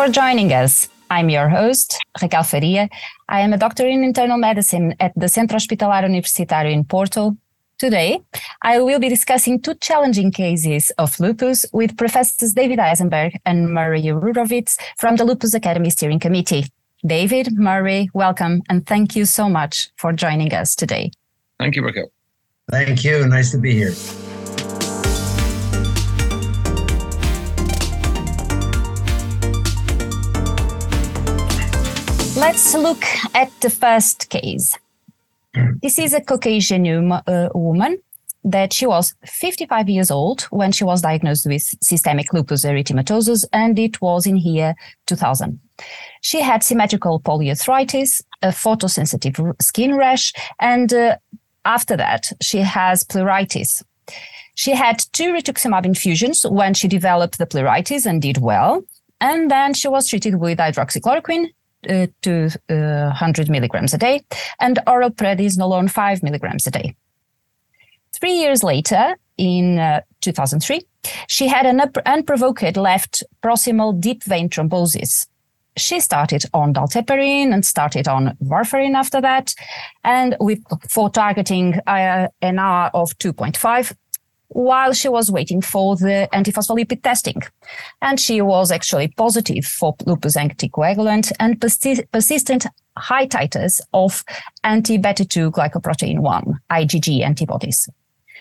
for joining us. I'm your host, Raquel Faria. I am a doctor in internal medicine at the Centro Hospitalar Universitário in Porto. Today, I will be discussing two challenging cases of lupus with Professors David Isenberg and Murray Urowitz from the Lupus Academy Steering Committee. David, Murray, welcome, and thank you so much for joining us today. Thank you, Raquel. Thank you. Nice to be here. Let's look at the first case. This is a Caucasian uh, woman that she was 55 years old when she was diagnosed with systemic lupus erythematosus, and it was in year 2000. She had symmetrical polyarthritis, a photosensitive skin rash, and uh, after that, she has pleuritis. She had two rituximab infusions when she developed the pleuritis and did well. And then she was treated with hydroxychloroquine uh, to uh, 100 milligrams a day and oral prednisolone 5 milligrams a day. Three years later, in uh, 2003, she had an unprovoked left proximal deep vein thrombosis. She started on dalteparin and started on warfarin after that, and with for targeting uh, INR of 2.5, while she was waiting for the antiphospholipid testing. And she was actually positive for lupus anticoagulant and persi- persistent high titers of anti-beta 2 glycoprotein 1, IgG antibodies.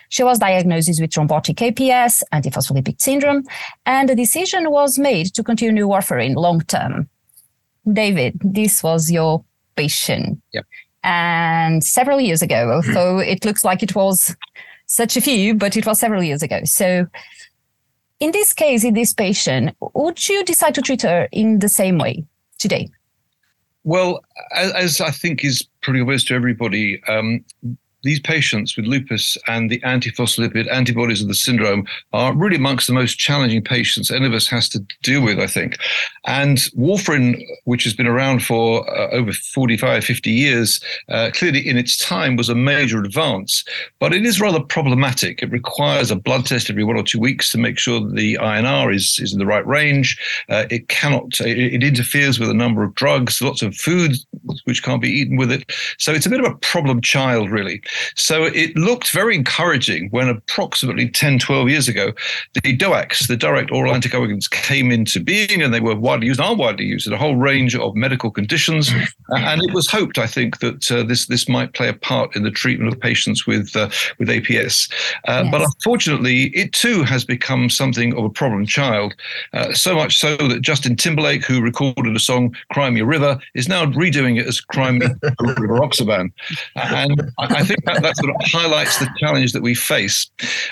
She was diagnosed with thrombotic APS, antiphospholipid syndrome, and the decision was made to continue warfarin long term. David, this was your patient. Yep. And several years ago, although it looks like it was such a few, but it was several years ago. So, in this case, in this patient, would you decide to treat her in the same way today? Well, as, I think is pretty obvious to everybody, um, these patients with lupus and the antiphospholipid antibodies of the syndrome are really amongst the most challenging patients any of us has to deal with, I think. And warfarin, which has been around for uh, over 45, 50 years, uh, clearly in its time was a major advance, but it is rather problematic. It requires a blood test every one or two weeks to make sure that the INR is, is in the right range. Uh, it cannot, it, it interferes with a number of drugs, lots of foods which can't be eaten with it. So it's a bit of a problem child, really. So it looked very encouraging when approximately 10, 12 years ago, the DOACs, the direct oral anticoagulants, came into being and they were widely used, are widely used in a whole range of medical conditions. and it was hoped, I think, that uh, this, this might play a part in the treatment of patients with, uh, with APS. Uh, yes. But unfortunately, it too has become something of a problem child. Uh, so much so that Justin Timberlake, who recorded a song, Cry Me a River, is now redoing it as Cry Me a Rivaroxaban. And I think that, that sort of highlights the challenge that we face.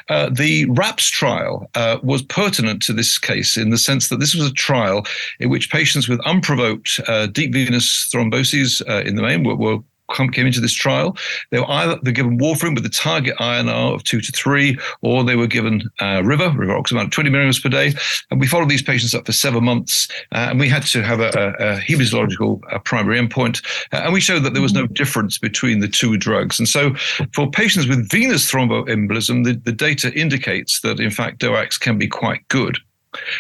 Uh, the RAPS trial uh, was pertinent to this case in the sense that this was a trial in which patients with unprovoked uh, deep venous thromboses uh, in the main were, were came into this trial. They were either they're given warfarin with the target INR of two to three, or they were given uh, River, rivaroxaban, 20 milligrams per day. And we followed these patients up for seven months, uh, and we had to have a, a, a hematological uh, primary endpoint, uh, and we showed that there was no difference between the two drugs. And so, for patients with venous thromboembolism, the, the data indicates that in fact DOACs can be quite good.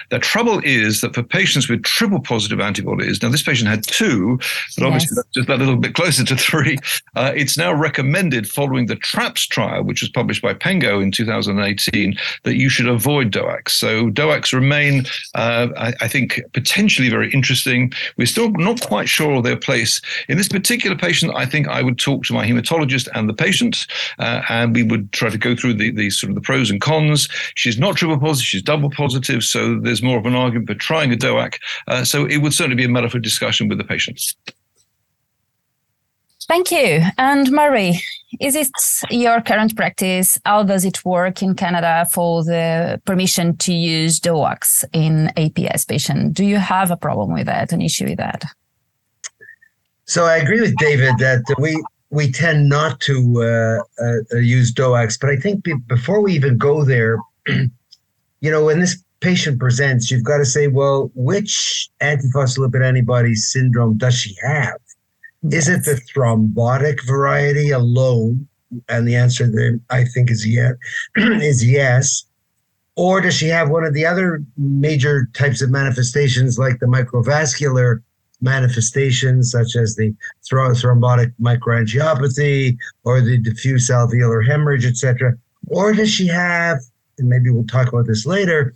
The trouble is that for patients with triple positive antibodies, now this patient had two, but yes. obviously just a little bit closer to three. Uh, it's now recommended following the TRAPS trial, which was published by Pengo in 2018, that you should avoid DOACs. So DOACs remain, uh, I, I, think, potentially very interesting. We're still not quite sure of their place. In this particular patient, I think I would talk to my hematologist and the patient, uh, and we would try to go through the, the sort of the pros and cons. She's not triple positive, she's double positive. So so there's more of an argument for trying a DOAC. Uh, so it would certainly be a matter for discussion with the patients. Thank you. And Murray, is it your current practice? How does it work in Canada for the permission to use DOACs in APS patient? Do you have a problem with that, an issue with that? So I agree with David that we we tend not to uh, uh, use DOACs, but I think be- before we even go there, you know, in this patient presents, you've got to say, well, which antiphospholipid antibody syndrome does she have? Yes. Is it the thrombotic variety alone? And the answer then I think is yes, is yes. Or does she have one of the other major types of manifestations like the microvascular manifestations, such as the thrombotic microangiopathy or the diffuse alveolar hemorrhage, etc.? Or does she have, and maybe we'll talk about this later,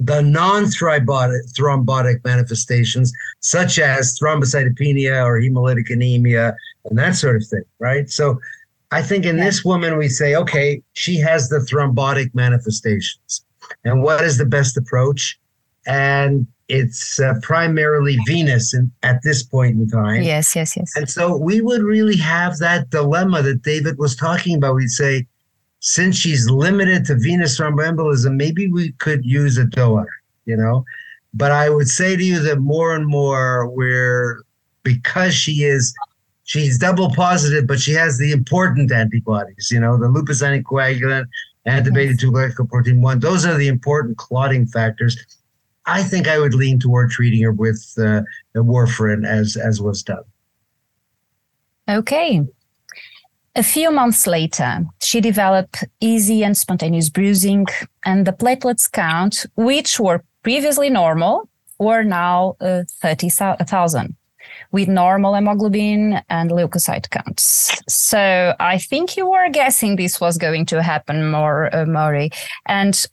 the non-thrombotic thrombotic manifestations, such as thrombocytopenia or hemolytic anemia and that sort of thing, right? So I think in yeah. this woman, we say, okay, she has the thrombotic manifestations. And what is the best approach? And it's uh, primarily venous in, at this point in time. Yes, yes, yes. And so we would really have that dilemma that David was talking about. We'd say, since she's limited to venous thromboembolism, maybe we could use a DOAC, you know. But I would say to you that more and more we're because she is she's double positive, but she has the important antibodies, you know, the lupus anticoagulant, anti-beta 2 glycoprotein 1. Those are the important clotting factors. I think I would lean toward treating her with uh, warfarin as as was done. Okay. A few months later, she developed easy and spontaneous bruising, and the platelets count, which were previously normal, were now uh, 30,000 with normal hemoglobin and leukocyte counts. So I think you were guessing this was going to happen more, uh, Murray. And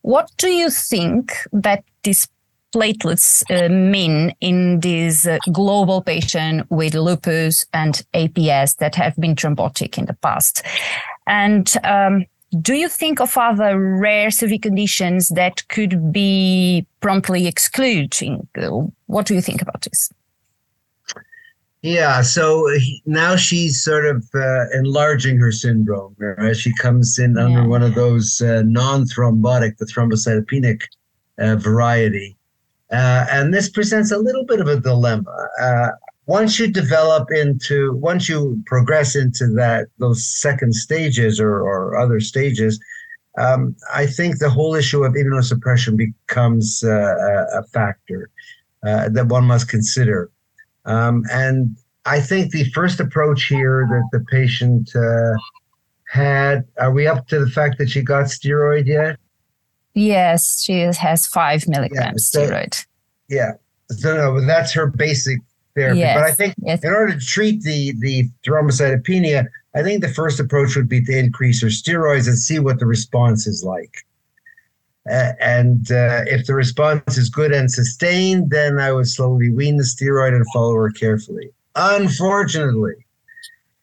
what do you think that this platelets uh, mean in this uh, global patient with lupus and APS that have been thrombotic in the past? And um, do you think of other rare severe conditions that could be promptly excluded? What do you think about this? Yeah, so now she's sort of uh, enlarging her syndrome. Right? She comes in under one of those uh, non-thrombotic, the thrombocytopenic uh, variety. Uh, and this presents a little bit of a dilemma. Uh, once you develop into, once you progress into that, those second stages or, or other stages, um, I think the whole issue of immunosuppression becomes uh, a, factor uh, that one must consider. Um, and I think the first approach here that the patient uh, had, are we up to the fact that she got steroid yet? Yes, she has five milligrams yeah, so, steroid. Yeah. So no, that's her basic therapy. Yes, but I think yes. in order to treat the the thrombocytopenia, I think the first approach would be to increase her steroids and see what the response is like. Uh, and uh, if the response is good and sustained, then I would slowly wean the steroid and follow her carefully. Unfortunately,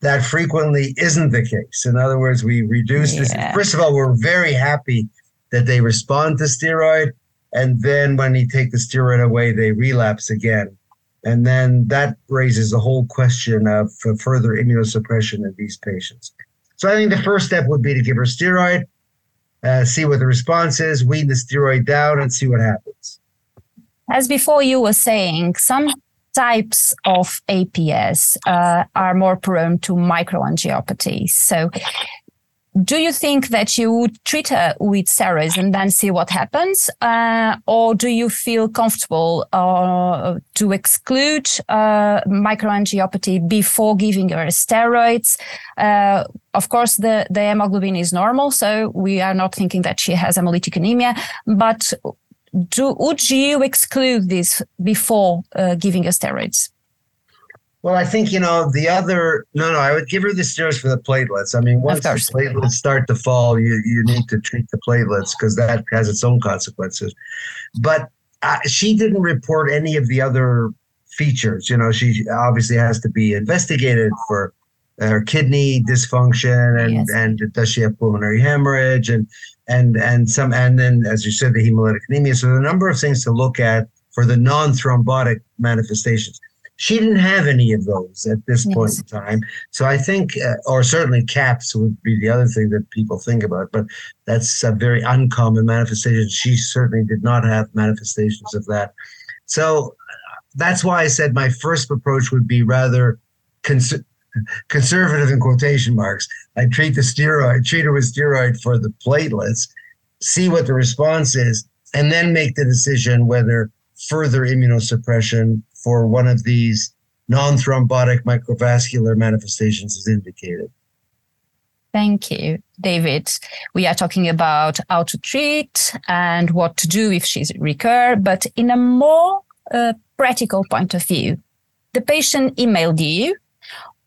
that frequently isn't the case. In other words, we reduce yeah. this. First of all, we're very happy that they respond to steroid. And then when you take the steroid away, they relapse again. And then that raises the whole question of further immunosuppression in these patients. So I think the first step would be to give her steroid, uh, see what the response is, wean the steroid down, and see what happens. As before, you were saying some types of APS uh, are more prone to microangiopathy. So do you think that you would treat her with steroids and then see what happens? Uh, or do you feel comfortable uh, to exclude uh, microangiopathy before giving her steroids? Uh, of course, the, the hemoglobin is normal, so we are not thinking that she has hemolytic anemia, but do, would you exclude this before uh, giving her steroids? Well, I think you know the other. No, no, I would give her the steroids for the platelets. I mean, once the platelets start to fall, you you need to treat the platelets because that has its own consequences. But uh, she didn't report any of the other features. You know, she obviously has to be investigated for her kidney dysfunction and yes. and does she have pulmonary hemorrhage and and and some and then as you said the hemolytic anemia. So there are a number of things to look at for the non-thrombotic manifestations. She didn't have any of those at this yes. point in time. So I think, uh, or certainly CAPS would be the other thing that people think about, but that's a very uncommon manifestation. She certainly did not have manifestations of that. So uh, that's why I said my first approach would be rather cons- conservative in quotation marks. I treat the steroid, treat her with steroid for the platelets, see what the response is, and then make the decision whether further immunosuppression for one of these non-thrombotic microvascular manifestations is indicated. Thank you, David. We are talking about how to treat and what to do if she's recur, but in a more uh, practical point of view, the patient emailed you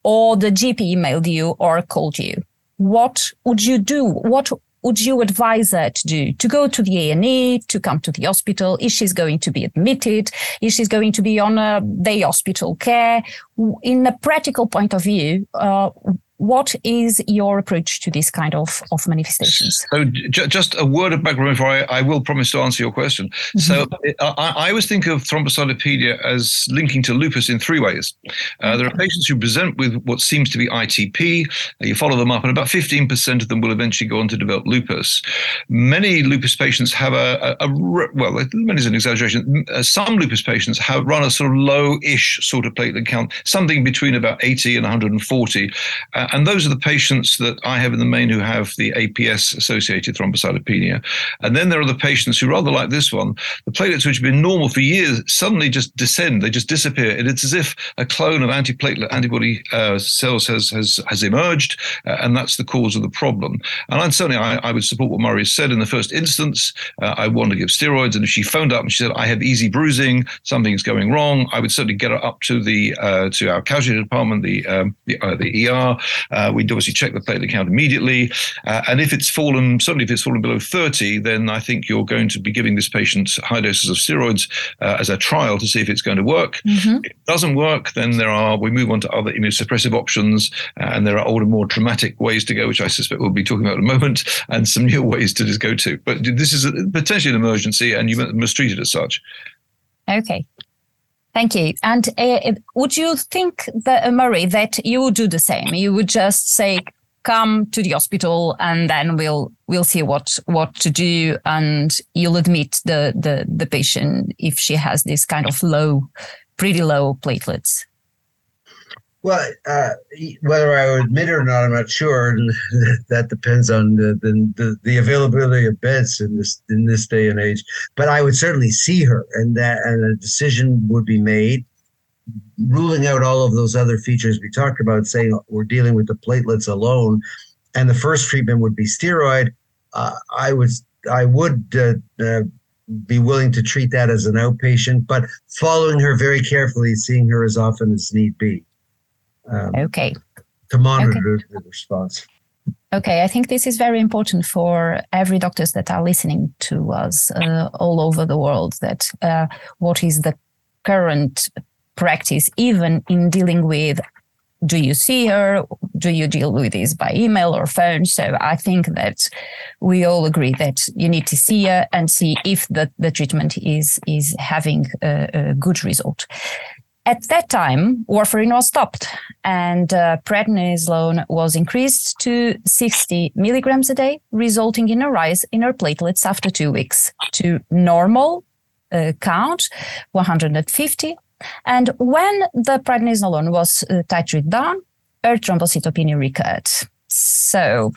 or the GP emailed you or called you. What would you do? What would you advise her to do? To go to the A&E, to come to the hospital? Is she's going to be admitted? Is she's going to be on a day hospital care? In a practical point of view, uh, what is your approach to this kind of, of manifestations? So, j- just a word of background before I, I, will promise to answer your question. Mm-hmm. So, I, I, always think of thrombocytopenia as linking to lupus in three ways. Uh, there are patients who present with what seems to be ITP. You follow them up, and about 15% of them will eventually go on to develop lupus. Many lupus patients have a, a, a well, many is an exaggeration. Uh, some lupus patients have run a sort of low-ish sort of platelet count, something between about 80 and 140. Uh, and those are the patients that I have in the main who have the APS associated thrombocytopenia. And then there are the patients who, rather like this one, the platelets which have been normal for years suddenly just descend, they just disappear. And it's as if a clone of antiplatelet antibody uh, cells has, has, has emerged, uh, and that's the cause of the problem. And I'd certainly, I, I would support what Murray said in the first instance. Uh, I want to give steroids. And if she phoned up and she said, I have easy bruising, something's going wrong, I would certainly get her up to the uh, to our casualty department, the um, the, uh, the ER, uh, we'd obviously check the platelet count immediately. Uh, and if it's fallen, certainly if it's fallen below 30, then I think you're going to be giving this patient high doses of steroids uh, as a trial to see if it's going to work. Mm-hmm. If it doesn't work, then there are, we move on to other immunosuppressive options. Uh, and there are older, more dramatic ways to go, which I suspect we'll be talking about in a moment, and some new ways to just go to. But this is a, potentially an emergency, and you must treat it as such. Okay. Thank you. And uh, would you think that uh, Murray that you would do the same? You would just say, "Come to the hospital, and then we'll we'll see what what to do, and you'll admit the the the patient if she has this kind of low, pretty low platelets." Well, uh, whether I would admit it or not, I'm not sure. And that depends on the, the, the availability of beds in this in this day and age. But I would certainly see her, and that and a decision would be made, ruling out all of those other features we talked about, saying we're dealing with the platelets alone, and the first treatment would be steroid. Uh, I would I would uh, uh, be willing to treat that as an outpatient, but following her very carefully, seeing her as often as need be. Um, okay. To monitor okay. the response. Okay, I think this is very important for every doctors that are listening to us uh, all over the world. That uh, what is the current practice, even in dealing with do you see her? Do you deal with this by email or phone? So I think that we all agree that you need to see her and see if the, the treatment is is having a, a good result. At that time, warfarin was stopped and uh, prednisolone was increased to 60 milligrams a day, resulting in a rise in her platelets after two weeks to normal uh, count 150. And when the prednisolone was uh, titrated down, her thrombocytopenia recurred. So,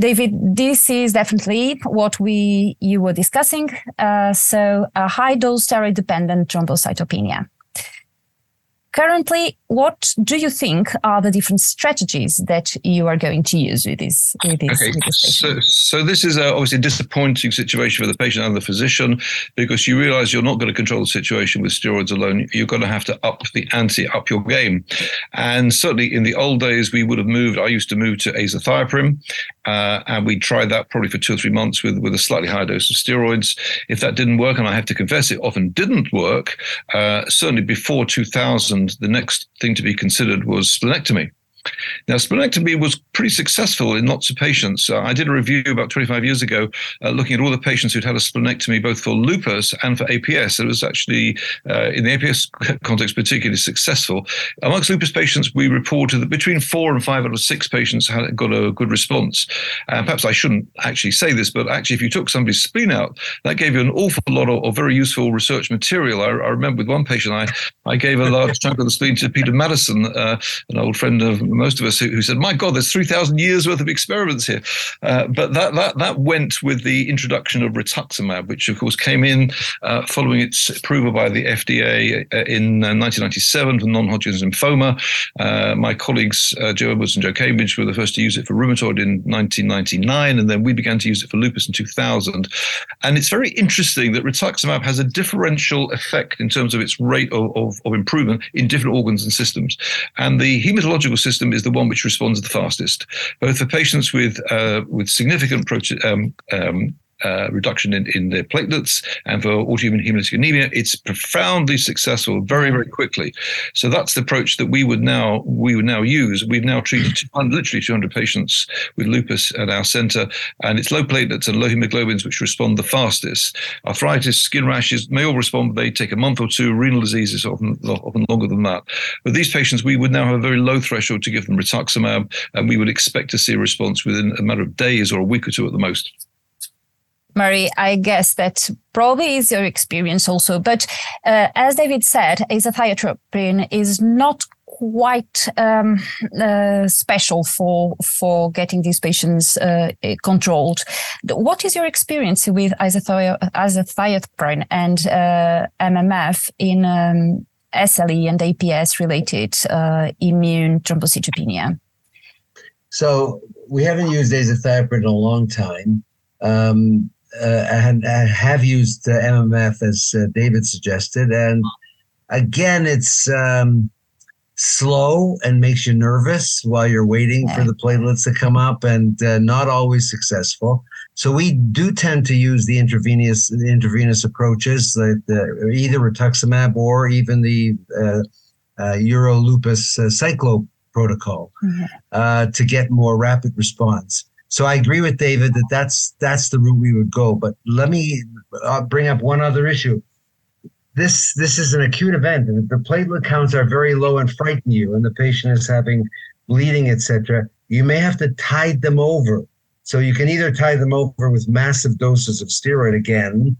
David, this is definitely what we you were discussing. Uh, so, a high dose steroid dependent thrombocytopenia. Currently, what do you think are the different strategies that you are going to use with this? With this, okay. with this so, so this is a, obviously a disappointing situation for the patient and the physician because you realize you're not going to control the situation with steroids alone. You're going to have to up the ante, up your game. And certainly in the old days, we would have moved. I used to move to azathioprine, uh, and we tried that probably for two or three months with, with a slightly higher dose of steroids. If that didn't work, and I have to confess it often didn't work, uh, certainly before 2000, the next thing to be considered was splenectomy. Now, splenectomy was pretty successful in lots of patients. Uh, I did a review about 25 years ago uh, looking at all the patients who'd had a splenectomy both for lupus and for APS. It was actually, uh, in the APS context, particularly successful. Amongst lupus patients, we reported that between four and five out of six patients had got a good response. And perhaps I shouldn't actually say this, but actually, if you took somebody's spleen out, that gave you an awful lot of, of very useful research material. I, I, remember with one patient, I, I gave a large chunk of the spleen to Peter Maddison, uh, an old friend of most of us who, who said, "My God, there's three thousand years worth of experiments here." Uh, but that that that went with the introduction of rituximab, which of course came in uh, following its approval by the FDA uh, in 1997 uh, for non-Hodgkin's lymphoma. Uh, my colleagues Jo Edwards and Jo Cambridge were the first to use it for rheumatoid in 1999, and then we began to use it for lupus in 2000. And it's very interesting that rituximab has a differential effect in terms of its rate of, of, of improvement in different organs and systems. And the hematological system is the one which responds the fastest, both for patients with uh, with significant protein, um, um, uh, reduction in, in their platelets and for autoimmune hemolytic anemia, it's profoundly successful very, very quickly. So that's the approach that we would now we would now use. We've now treated 200, literally 200 patients with lupus at our center, and it's low platelets and low hemoglobins which respond the fastest. Arthritis, skin rashes may all respond, but they take a month or two. Renal diseases often often longer than that. But these patients, we would now have a very low threshold to give them rituximab, and we would expect to see a response within a matter of days or a week or two at the most. Murray, I guess that probably is your experience also. But uh, as David said, azathioprine is not quite um, uh, special for for getting these patients uh, controlled. What is your experience with azathioprine and uh, MMF in um, SLE and APS related uh, immune thrombocytopenia? So we haven't used azathioprine in a long time. Um, and, and, have used uh, MMF as uh, David suggested. And again, it's um, slow and makes you nervous while you're waiting for the platelets to come up, and uh, not always successful. So we do tend to use the intravenous the intravenous approaches, like the, either rituximab or even the uh, uh, Euro-Lupus cyclo protocol mm-hmm. to get more rapid response. So I agree with David that that's that's the route we would go. But let me uh, bring up one other issue. This this is an acute event, and the platelet counts are very low and frighten you, and the patient is having bleeding, etc. You may have to tide them over. So you can either tide them over with massive doses of steroid again,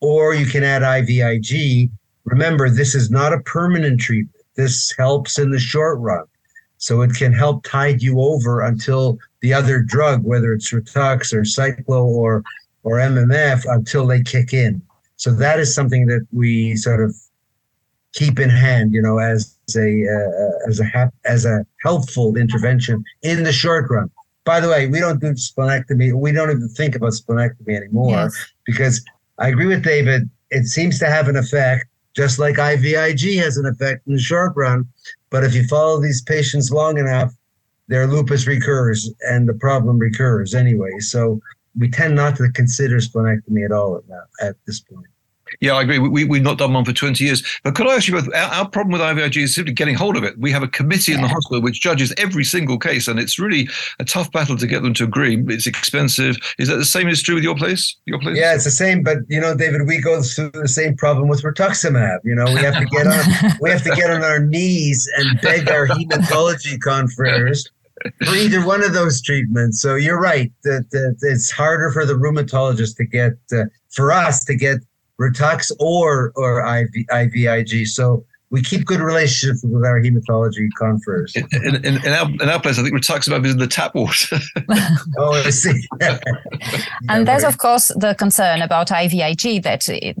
or you can add IVIG. Remember, this is not a permanent treatment. This helps in the short run. So it can help tide you over until the other drug, whether it's Ritux or Cyclo or or MMF, until they kick in. So that is something that we sort of keep in hand, you know, as a uh, as a as a helpful intervention in the short run. By the way, we don't do splenectomy. We don't even think about splenectomy anymore yes. because I agree with David. It seems to have an effect, just like IVIG has an effect in the short run. But if you follow these patients long enough, their lupus recurs and the problem recurs anyway. So we tend not to consider splenectomy at all at, at this point. Yeah, I agree. We, we've not done one for 20 years. But could I ask you both? Our, our problem with IVIG is simply getting hold of it. We have a committee in the hospital which judges every single case, and it's really a tough battle to get them to agree. It's expensive. Is that the same is true with your place? Your place? Yeah, it's the same. But you know, David, we go through the same problem with rituximab. You know, we have to get on we have to get on our knees and beg our hematology confreres for either one of those treatments. So you're right that, that it's harder for the rheumatologist to get uh, for us to get Ritux or or IV, IVIG. So we keep good relationships with our hematology confreres. In, in, in, our, in our place, I think rituximab is in the tap water. oh, I see. yeah, and there's, right. of course, the concern about IVIG that it,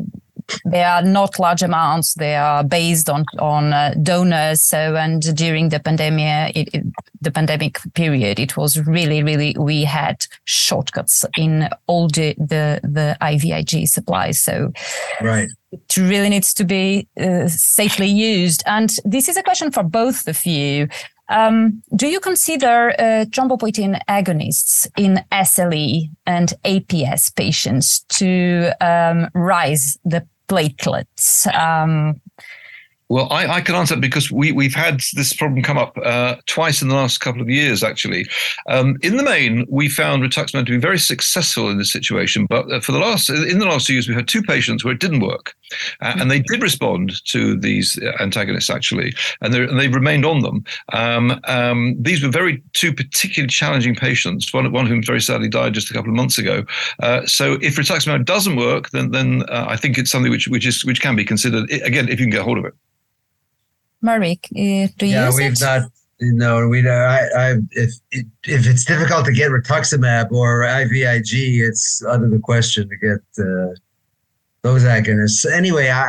they are not large amounts. They are based on on uh, donors. So, and during the pandemic, it, it, the pandemic period, it was really, really we had shortcuts in all the the, the IVIG supplies. So, right. It really needs to be uh, safely used. And this is a question for both of you. Um, do you consider uh, thrombopoietin agonists in SLE and APS patients to um, rise the platelets? Um, well, I, I, can answer that because we, we've had this problem come up uh, twice in the last couple of years, actually. Um, in the main, we found rituximab to be very successful in this situation. But uh, for the last, in the last two years, we had two patients where it didn't work. Uh, and they did respond to these antagonists, actually, and, and they've remained on them. Um, um, these were very two particularly challenging patients, one, one of whom very sadly died just a couple of months ago. Uh, so if rituximab doesn't work, then, then uh, I think it's something which, which, is, which can be considered, again, if you can get hold of it. Murray, uh, do you yeah, use we've it? not No, we know. I, I, if if it's difficult to get rituximab or IVIG, it's out of the question to get uh, those agonists. Anyway, I,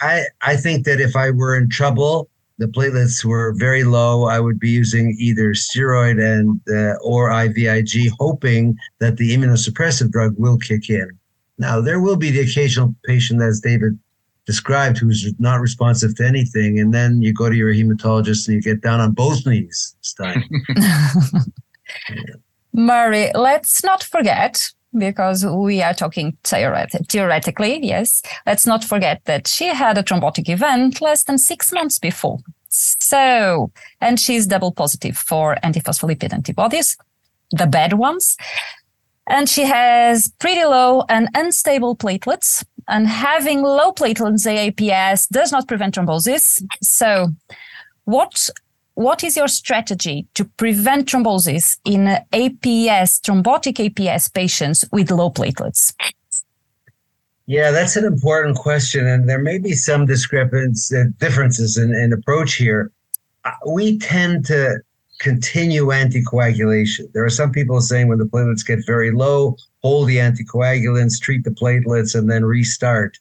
I I think that if I were in trouble, the platelets were very low, I would be using either steroid and uh, or IVIG, hoping that the immunosuppressive drug will kick in. Now, there will be the occasional patient, as David described who's not responsive to anything, and then you go to your hematologist and you get down on both knees this time. Murray, let's not forget because we are talking theoret- theoretically, yes. Let's not forget that she had a thrombotic event less than six months before. So, and she's double positive for antiphospholipid antibodies, the bad ones. And she has pretty low and unstable platelets and having low platelets APS does not prevent thrombosis. So, what what is your strategy to prevent thrombosis in APS thrombotic APS patients with low platelets? Yeah, that's an important question, and there may be some discrepancies, uh, differences in, in approach here. Uh, we tend to continue anticoagulation. There are some people saying when the platelets get very low, hold the anticoagulants, treat the platelets, and then restart.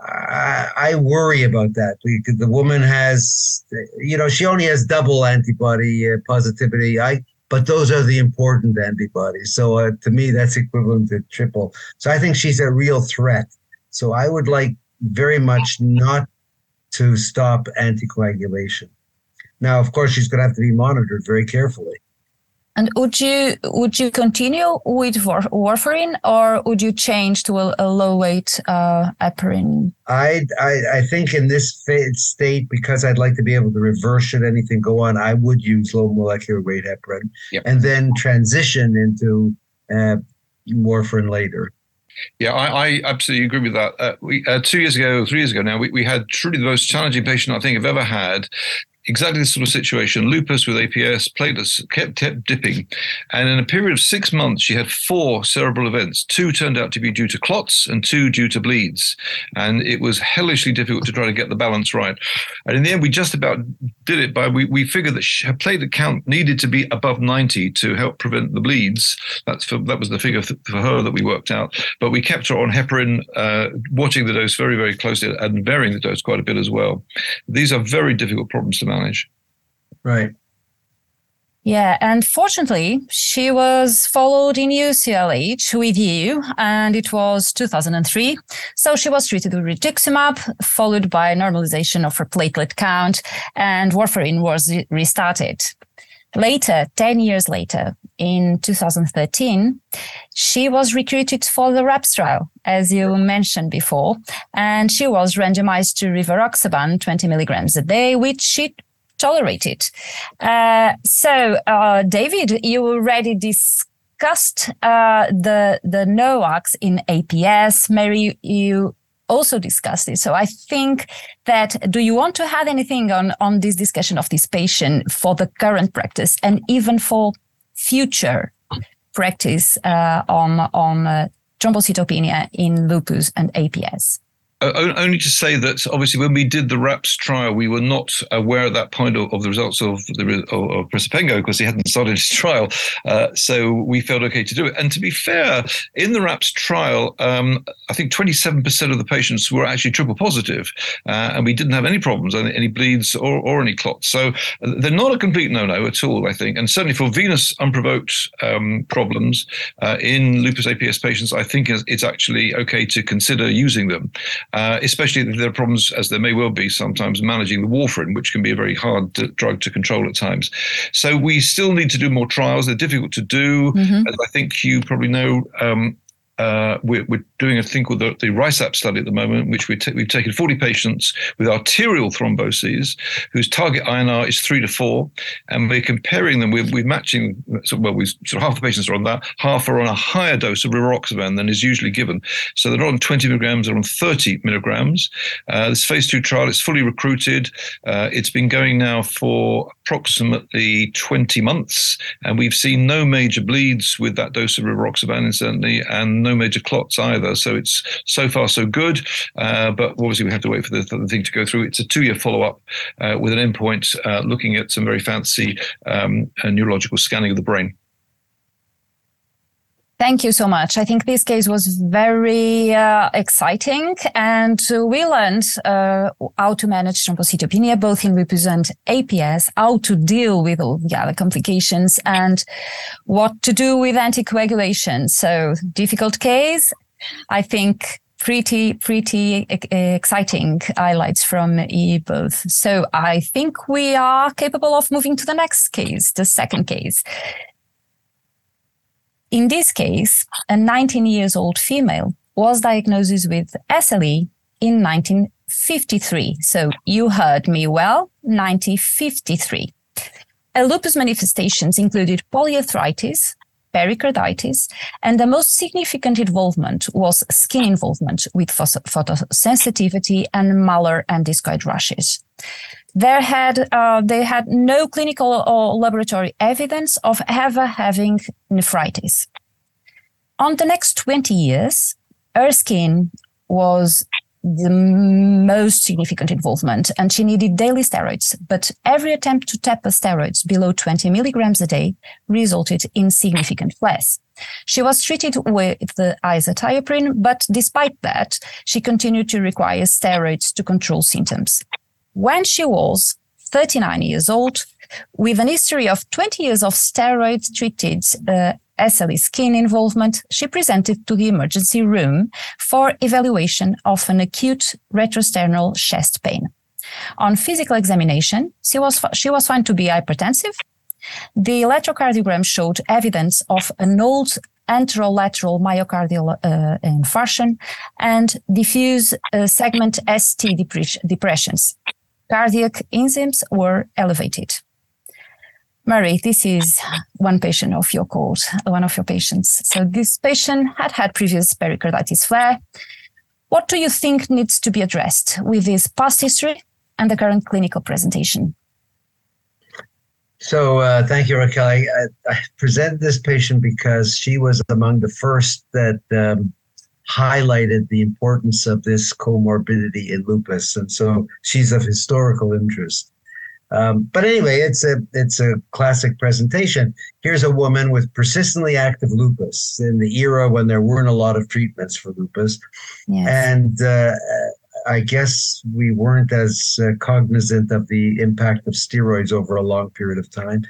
I, I worry about that because the woman has, you know, she only has double antibody uh, positivity. I, but those are the important antibodies. So uh, to me, that's equivalent to triple. So I think she's a real threat. So I would like very much not to stop anticoagulation. Now, of course, she's going to have to be monitored very carefully. And would you would you continue with warfarin or would you change to a, a low weight uh, heparin? I, I I think in this state because I'd like to be able to reverse should anything go on, I would use low molecular weight heparin yep. and then transition into uh, warfarin later. Yeah, I, I, absolutely agree with that. Uh, we, uh, two years ago, three years ago now, we, we had truly the most challenging patient I think I've ever had exactly the sort of situation. Lupus with APS, platelets kept, kept dipping. And in a period of six months, she had four cerebral events. Two turned out to be due to clots and two due to bleeds. And it was hellishly difficult to try to get the balance right. And in the end, we just about did it by we, we figured that her platelet count needed to be above 90 to help prevent the bleeds. That's for, that was the figure for her that we worked out. But we kept her on heparin, uh, watching the dose very, very closely and varying the dose quite a bit as well. These are very difficult problems to manage manage. Right. Yeah, and fortunately, she was followed in UCLH with you, and it was 2003. So she was treated with rituximab, followed by normalization of her platelet count, and warfarin was restarted. Later, 10 years later, in 2013, she was recruited for the RAPS trial, as you mentioned before, and she was randomized to rivaroxaban 20 milligrams a day, which she tolerate it. Uh, so, uh, David, you already discussed uh, the the NOACs in APS. Murray, you also discussed it. So I think that do you want to add anything on on this discussion of this patient for the current practice and even for future practice uh, on on uh, thrombocytopenia in lupus and APS? Only to say that obviously when we did the RAPS trial, we were not aware at that point of, of the results of the of, of because he hadn't started his trial. Uh, so we felt okay to do it. And to be fair, in the RAPS trial, um, I think 27% of the patients were actually triple positive, uh, and we didn't have any problems, any bleeds or, or any clots. So uh, they're not a complete no-no at all, I think. And certainly for venous unprovoked um, problems uh, in lupus APS patients, I think it's actually okay to consider using them uh, especially if there are problems, as there may well be sometimes, managing the warfarin, which can be a very hard to, drug to control at times. So we still need to do more trials. They're difficult to do. Mm-hmm. As I think you probably know, um, uh, we're, we're, doing a thing called the, the RISAPS study at the moment, which we t- we've taken 40 patients with arterial thromboses whose target INR is three to four, and we're comparing them. We're, we're matching. So, well, we sort of half the patients are on that, half are on a higher dose of rivaroxaban than is usually given. So they're on 20 milligrams, they're on 30 milligrams. Uh, this phase two trial is fully recruited. Uh, it's been going now for approximately 20 months, and we've seen no major bleeds with that dose of rivaroxaban, certainly, and no major clots either. So it's so far so good. Uh, but obviously, we have to wait for the, the thing to go through. It's a two year follow up uh, with an endpoint uh, looking at some very fancy um, neurological scanning of the brain. Thank you so much. I think this case was very uh, exciting, and we learned uh, how to manage thrombocytopenia both in and APS, how to deal with all the other complications, and what to do with anticoagulation. So difficult case. I think pretty pretty exciting highlights from both. So I think we are capable of moving to the next case, the second case. In this case, a 19 years old female was diagnosed with SLE in 1953. So you heard me well, 1953. Her lupus manifestations included polyarthritis, pericarditis, and the most significant involvement was skin involvement with photosensitivity and malar and discoid rashes. There had uh, they had no clinical or laboratory evidence of ever having nephritis. On the next 20 years, her skin was the most significant involvement and she needed daily steroids, but every attempt to taper steroids below 20 milligrams a day resulted in significant flares. She was treated with the azathioprine, but despite that, she continued to require steroids to control symptoms when she was 39 years old, with an history of 20 years of steroid treated uh, SLE skin involvement, she presented to the emergency room for evaluation of an acute retrosternal chest pain. On physical examination, she was, she was found to be hypertensive. The electrocardiogram showed evidence of an old anterolateral myocardial uh, infarction and diffuse uh, segment ST depressions cardiac enzymes were elevated. Murray, this is one patient of your court, one of your patients. So this patient had had previous pericarditis flare. What do you think needs to be addressed with this past history and the current clinical presentation? So uh, thank you, Raquel. I, I, present this patient because she was among the first that um, highlighted the importance of this comorbidity in lupus, and so she's of historical interest. Um, but anyway, it's a it's a classic presentation. Here's a woman with persistently active lupus in the era when there weren't a lot of treatments for lupus, yes. and uh, I guess we weren't as uh, cognizant of the impact of steroids over a long period of time.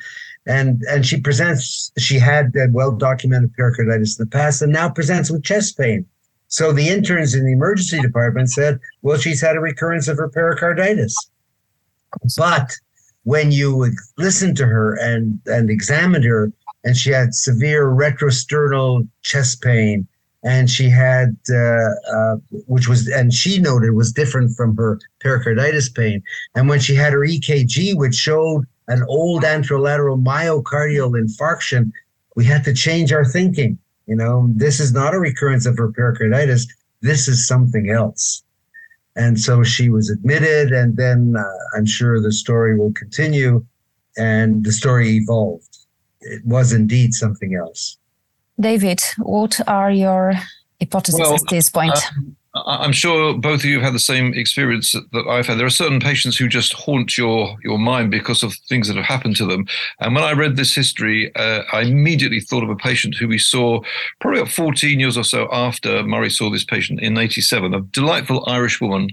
And and she presents. She had well documented pericarditis in the past, and now presents with chest pain. So the interns in the emergency department said, well, she's had a recurrence of her pericarditis. But when you listened to her and, and examined her, and she had severe retrosternal chest pain, and she had, uh, uh, which was, and she noted was different from her pericarditis pain. And when she had her EKG, which showed an old anterolateral myocardial infarction, we had to change our thinking you know, this is not a recurrence of her pericarditis. This is something else. And so she was admitted, and then uh, I'm sure the story will continue, and the story evolved. It was indeed something else. David, what are your hypotheses well, at this point? Um, I'm sure both of you have had the same experience that I've had. There are certain patients who just haunt your your mind because of things that have happened to them. And when I read this history, uh, I immediately thought of a patient who we saw probably about 14 years or so after Murray saw this patient in '87, a delightful Irish woman.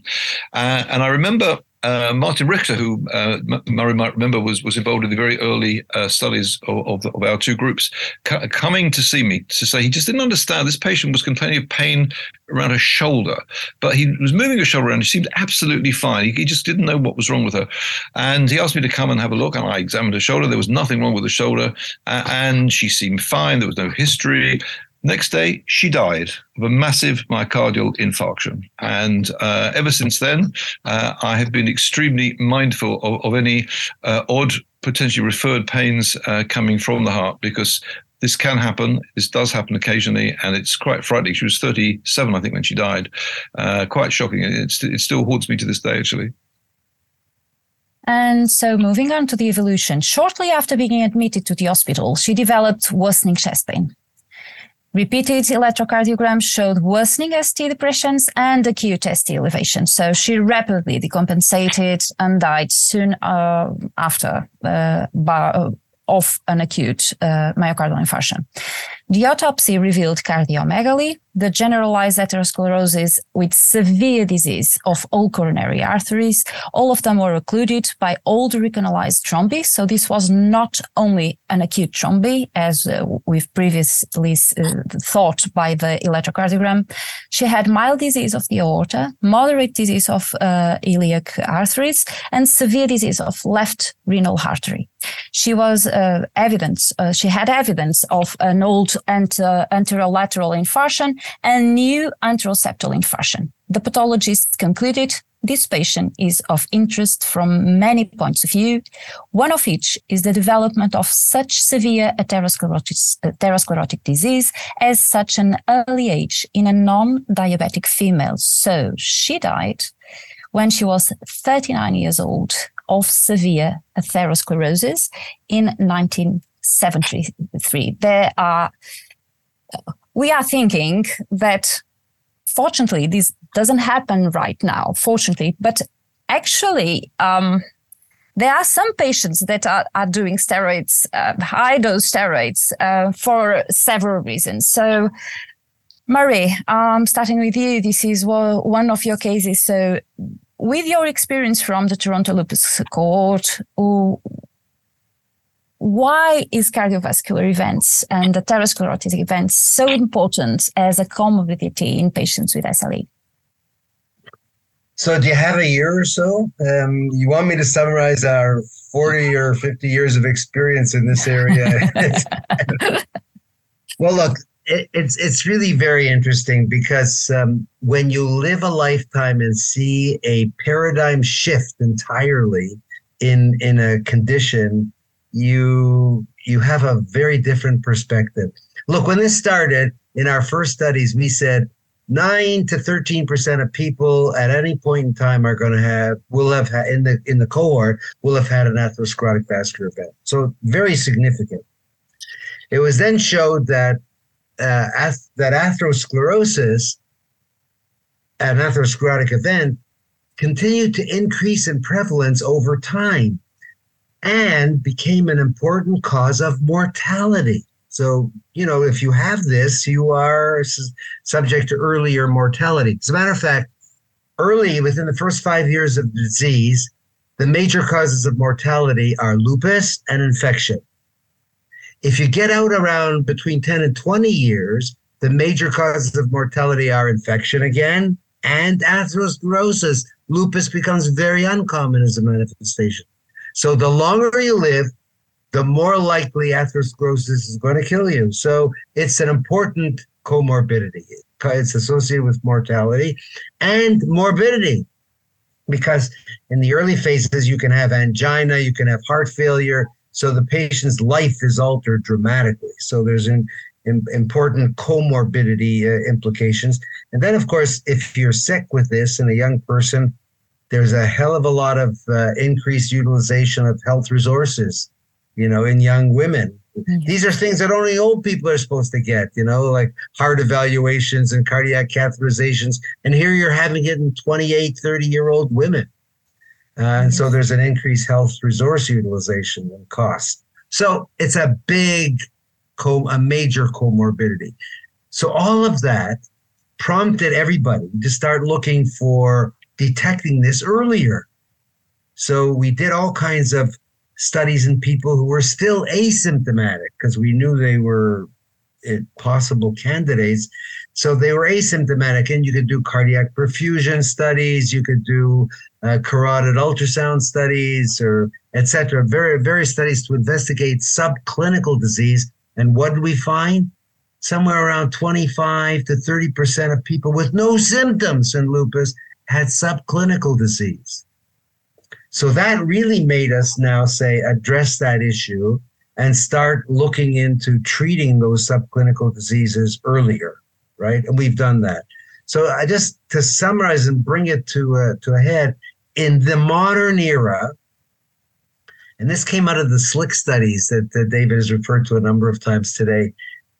Uh, and I remember uh, Martin Richter, who uh, Murray might remember was was involved in the very early uh, studies of, of, of, our two groups, coming to see me to say he just didn't understand. This patient was complaining of pain around her shoulder, but he was moving her shoulder around. She seemed absolutely fine. He, he, just didn't know what was wrong with her, and he asked me to come and have a look. And I examined her shoulder. There was nothing wrong with the shoulder, and she seemed fine. There was no history. Next day, she died of a massive myocardial infarction. And uh, ever since then, uh, I have been extremely mindful of, of any uh, odd, potentially referred pains uh, coming from the heart because this can happen. This does happen occasionally, and it's quite frightening. She was 37, I think, when she died. Uh, quite shocking. It still haunts me to this day, actually. And so, moving on to the evolution, shortly after being admitted to the hospital, she developed worsening chest pain. Repeated electrocardiogram showed worsening ST depressions and acute ST elevation. So she rapidly decompensated and died soon uh, after uh, by, of an acute uh, myocardial infarction. The autopsy revealed cardiomegaly, the generalized atherosclerosis with severe disease of all coronary arteries. All of them were occluded by old recanalized thrombi. So this was not only an acute thrombi, as uh, we've previously uh, thought by the electrocardiogram. She had mild disease of the aorta, moderate disease of uh, iliac arteries, and severe disease of left renal artery. She was uh, evidence, uh, she had evidence of an old ant- anterolateral infarction and new anteroseptal infarction. The pathologist concluded this patient is of interest from many points of view, one of which is the development of such severe atherosclerotic, atherosclerotic disease as such an early age in a non-diabetic female. So she died when she was 39 years old of severe atherosclerosis in 1973. There are we are thinking that fortunately this doesn't happen right now fortunately but actually um, there are some patients that are, are doing steroids uh, high dose steroids uh, for several reasons so Murray, um, starting with you, this is one of your cases. So, with your experience from the Toronto Lupus cohort, why is cardiovascular events and atherosclerotic events so important as a comorbidity in patients with SLE? So, do you have a year or so? Um, you want me to summarize our 40 or 50 years of experience in this area? well, look, it, it's it's really very interesting because um, when you live a lifetime and see a paradigm shift entirely in in a condition you you have a very different perspective. Look, when this started in our first studies, we said nine to thirteen percent of people at any point in time are going to have will have had, in the in the cohort will have had an atherosclerotic vascular event. So very significant. It was then showed that uh, ath- that atherosclerosis, an atherosclerotic event, continued to increase in prevalence over time and became an important cause of mortality. So, you know, if you have this, you are subject to earlier mortality. As a matter of fact, early within the first five years of disease, the major causes of mortality are lupus and infection. If you get out around between 10 and 20 years, the major causes of mortality are infection again and atherosclerosis. Lupus becomes very uncommon as a manifestation. So the longer you live, the more likely atherosclerosis is going to kill you. So it's an important comorbidity. It's associated with mortality and morbidity because in the early phases, you can have angina, you can have heart failure. So the patient's life is altered dramatically. So there's an, an important comorbidity uh, implications. And then, of course, if you're sick with this in a young person, there's a hell of a lot of uh, increased utilization of health resources, you know, in young women. Mm-hmm. These are things that only old people are supposed to get, you know, like heart evaluations and cardiac catheterizations. And here you're having it in 28, 30 year old women. Uh, and so there's an increased health resource utilization and cost. So it's a big, co- a major comorbidity. So all of that prompted everybody to start looking for detecting this earlier. So we did all kinds of studies in people who were still asymptomatic because we knew they were eh, possible candidates. So they were asymptomatic, and you could do cardiac perfusion studies, you could do uh, carotid ultrasound studies, or etc. Very, various studies to investigate subclinical disease. And what did we find? Somewhere around 25 to 30 percent of people with no symptoms in lupus had subclinical disease. So that really made us now say address that issue and start looking into treating those subclinical diseases earlier, right? And we've done that. So I just to summarize and bring it to a, to a head in the modern era, and this came out of the SLICC studies that, that David has referred to a number of times today.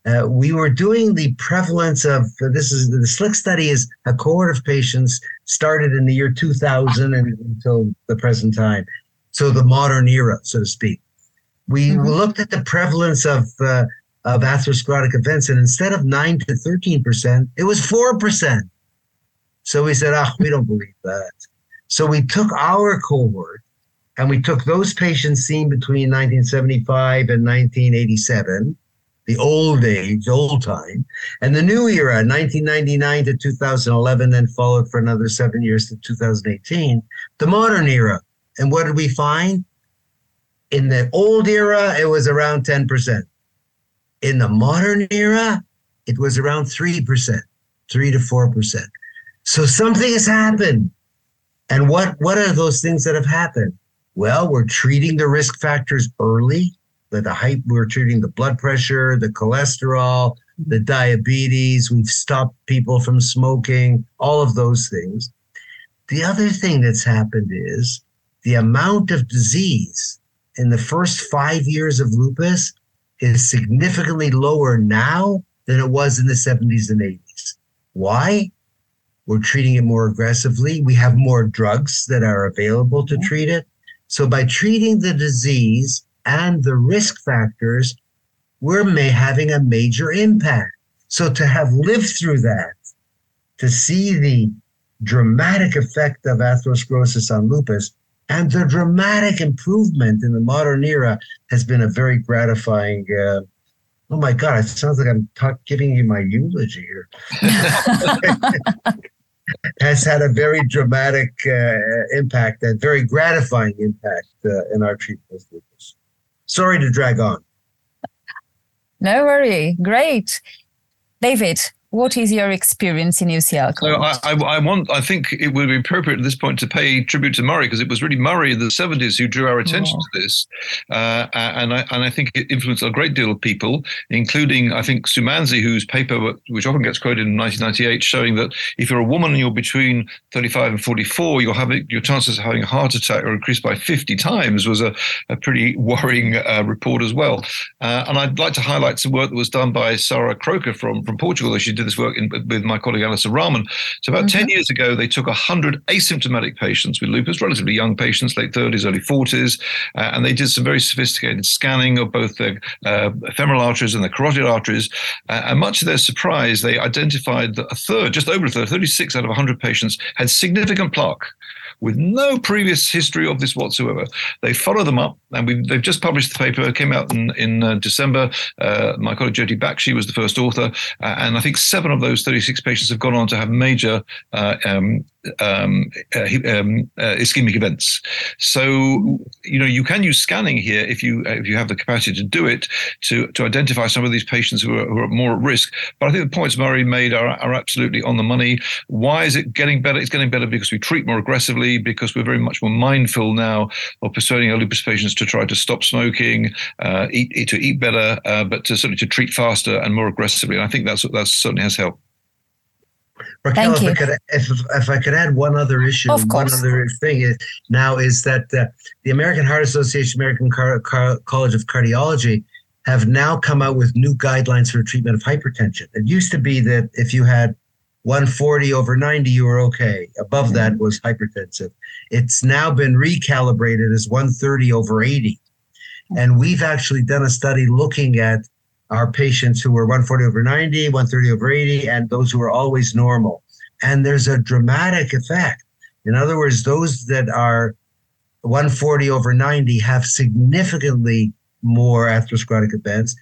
uh, we were doing the prevalence of this is the SLICC study is a cohort of patients started in the year 2000 and until the present time. So the modern era, so to speak. We mm-hmm. looked at the prevalence of uh, of atherosclerotic events, and instead of nine to 13 percent, it was four percent. So we said, "Ah, we don't believe that." So we took our cohort and we took those patients seen between 1975 and 1987 the old age, old time, and the new era, 1999 to 2011, then followed for another seven years to 2018, the modern era. And what did we find? In the old era, it was around 10%. In the modern era, it was around 3%, 3 to 4%. So something has happened. And what, what are those things that have happened? Well, we're treating the risk factors early the, the height we're treating the blood pressure, the cholesterol, mm-hmm. the diabetes. We've stopped people from smoking, all of those things. The other thing that's happened is the amount of disease in the first five years of lupus is significantly lower now than it was in the 70s and 80s. Why? We're treating it more aggressively. We have more drugs that are available to treat it. So by treating the disease and the risk factors, we're may having a major impact. So to have lived through that, to see the dramatic effect of atherosclerosis on lupus and the dramatic improvement in the modern era has been a very gratifying. Uh, oh my God! It sounds like I'm talk, giving you my eulogy here. has had a very dramatic uh, impact and very gratifying impact uh, in our treatment. Sorry to drag on. No worry. Great. David, what is your experience in UCL? So I, I, I, want. I think it would be appropriate at this point to pay tribute to Murray because it was really Murray in the seventies who drew our attention oh. to this, uh, and I and I think it influenced a great deal of people, including I think Sue Manzi, whose paper, which often gets quoted in 1998, showing that if you're a woman and you're between 35 and 44, you're having your chances of having a heart attack are increased by 50 times, was a, a pretty worrying uh, report as well. Uh, and I'd like to highlight some work that was done by Sarah Croca from from Portugal. She did did this work in, with my colleague Anisur Rahman. So about mm-hmm. 10 years ago, they took 100 asymptomatic patients with lupus, relatively young patients, late 30s, early 40s, uh, and they did some very sophisticated scanning of both the uh, femoral arteries and the carotid arteries. Uh, and much to their surprise, they identified that a third, just over a third, 36 out of 100 patients had significant plaque with no previous history of this whatsoever. They follow them up, and we they've just published the paper. It came out in, in uh, December. Uh, my colleague Jyoti Bakshi was the first author, and I think seven of those 36 patients have gone on to have major uh, um, um, uh, um, uh, ischemic events. So you know you can use scanning here if you if you have the capacity to do it to to identify some of these patients who are, who are more at risk. But I think the points Murray made are, are absolutely on the money. Why is it getting better? It's getting better because we treat more aggressively, because we're very much more mindful now of persuading our lupus patients to try to stop smoking, uh, eat, eat, to eat better, uh, but to certainly to treat faster and more aggressively. And I think that's that certainly has helped. Raquel, Thank if you. I could, if, if I could add one other issue, of one other thing is now is that uh, the American Heart Association, American Car- Car- College of Cardiology, have now come out with new guidelines for treatment of hypertension. It used to be that if you had 140 over 90, you were okay. Above that was hypertensive. It's now been recalibrated as 130 over 80. And we've actually done a study looking at our patients who were 140 over 90, 130 over 80, and those who are always normal. And there's a dramatic effect. In other words, those that are 140 over 90 have significantly more atherosclerotic events.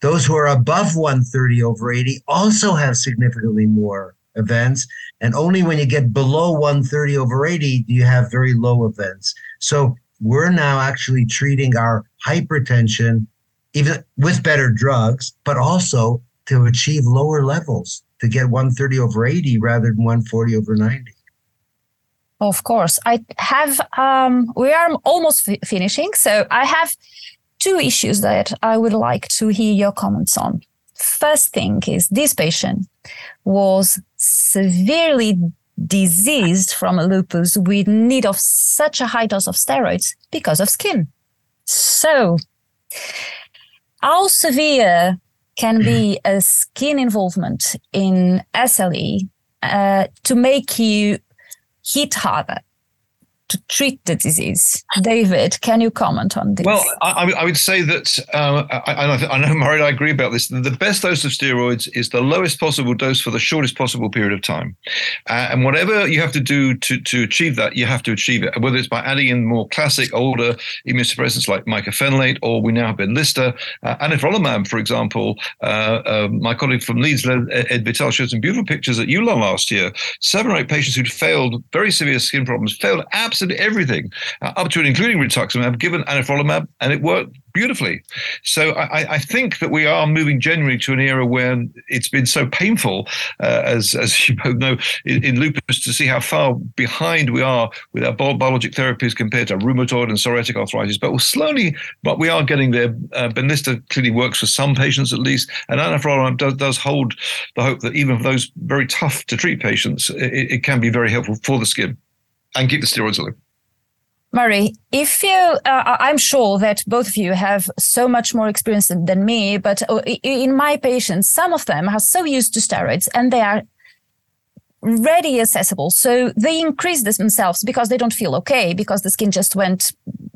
Those who are above 130 over 80 also have significantly more events. And only when you get below 130 over 80 do you have very low events. So we're now actually treating our hypertension even with better drugs, but also to achieve lower levels to get 130 over 80 rather than 140 over 90. Of course. I have, um, we are almost f- finishing. So I have two issues that I would like to hear your comments on. First thing is this patient was severely diseased from lupus with need of such a high dose of steroids because of skin. So how severe can be a skin involvement in SLE uh, to make you hit harder to treat the disease. David, can you comment on this? Well, I, I would say that um, I, I, know Murray I agree about this. The best dose of steroids is the lowest possible dose for the shortest possible period of time, uh, and whatever you have to do to to achieve that, you have to achieve it. Whether it's by adding in more classic, older immunosuppressants like mycophenolate, or we now have Benlysta, uh, anifrolumab, for example. Uh, uh, my colleague from Leeds, Ed Vital, showed some beautiful pictures at EULAR last year. Seven or eight patients who'd failed very severe skin problems, failed absolutely absolutely everything, uh, up to and including rituximab, given anifrolumab, and it worked beautifully. So I, I, think that we are moving generally to an era where it's been so painful, uh, as as you both know, in, in, lupus, to see how far behind we are with our biologic therapies compared to rheumatoid and psoriatic arthritis. But we're slowly, but we are getting there. Uh, Benlysta clearly works for some patients at least, and anifrolumab does, does hold the hope that even for those very tough to treat patients, it, it can be very helpful for the skin and keep the steroids low. Murray, if you, uh, I'm sure that both of you have so much more experience than me, but uh, in my patients, some of them are so used to steroids and they are ready accessible. So they increase this themselves because they don't feel okay, because the skin just went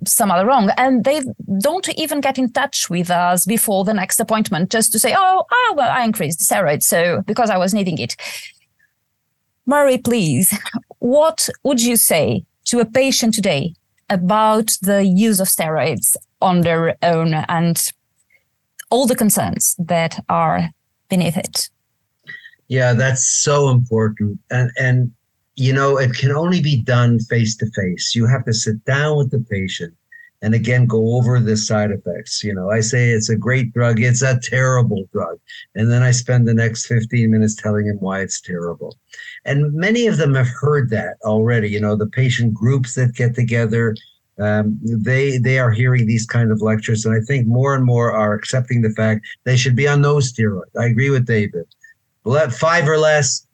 some other wrong. And they don't even get in touch with us before the next appointment just to say, oh, oh well, I increased the steroids. So because I was needing it. Murray, please, what would you say to a patient today about the use of steroids on their own and all the concerns that are beneath it. Yeah, that's so important. And and you know, it can only be done face to face. You have to sit down with the patient and again go over the side effects. You know, I say it's a great drug, it's a terrible drug. And then I spend the next 15 minutes telling him why it's terrible. And many of them have heard that already. You know, the patient groups that get together, um, they they are hearing these kind of lectures, and I think more and more are accepting the fact they should be on no steroids. I agree with David. Five or less,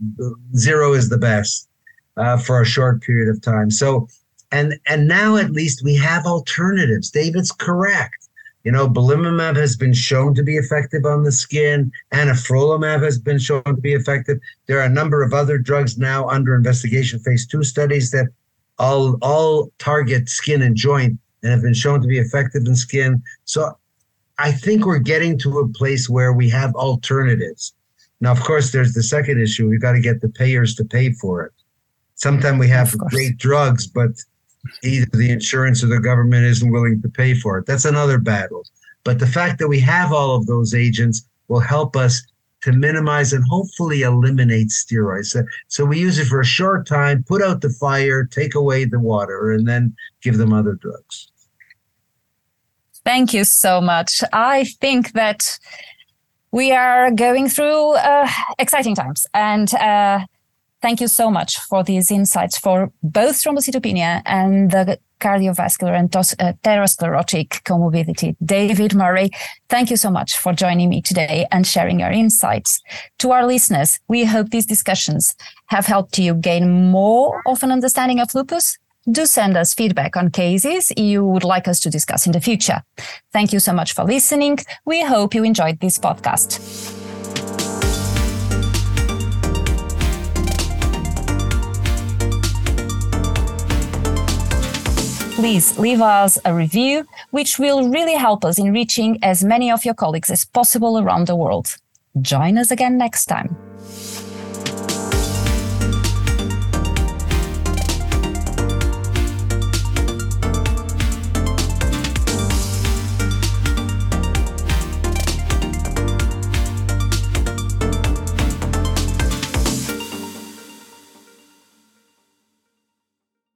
zero is the best uh, for a short period of time. So and and now at least we have alternatives. David's correct. You know, belimumab has been shown to be effective on the skin. Anifrolumab has been shown to be effective. There are a number of other drugs now under investigation, phase two studies that all all target skin and joint and have been shown to be effective in skin. So I think we're getting to a place where we have alternatives. Now, of course, there's the second issue. We've got to get the payers to pay for it. Sometimes we have great drugs, but either the insurance or the government isn't willing to pay for it. That's another battle. But the fact that we have all of those agents will help us to minimize and hopefully eliminate steroids. So, so, we use it for a short time, put out the fire, take away the water, and then give them other drugs. Thank you so much. I think that we are going through uh, exciting times and uh, Thank you so much for these insights for both thrombocytopenia and the cardiovascular and uh, atherosclerotic comorbidity. David Murray, thank you so much for joining me today and sharing your insights. To our listeners, we hope these discussions have helped you gain more of an understanding of lupus. Do send us feedback on cases you would like us to discuss in the future. Thank you so much for listening. We hope you enjoyed this podcast. Please leave us a review, which will really help us in reaching as many of your colleagues as possible around the world. Join us again next time.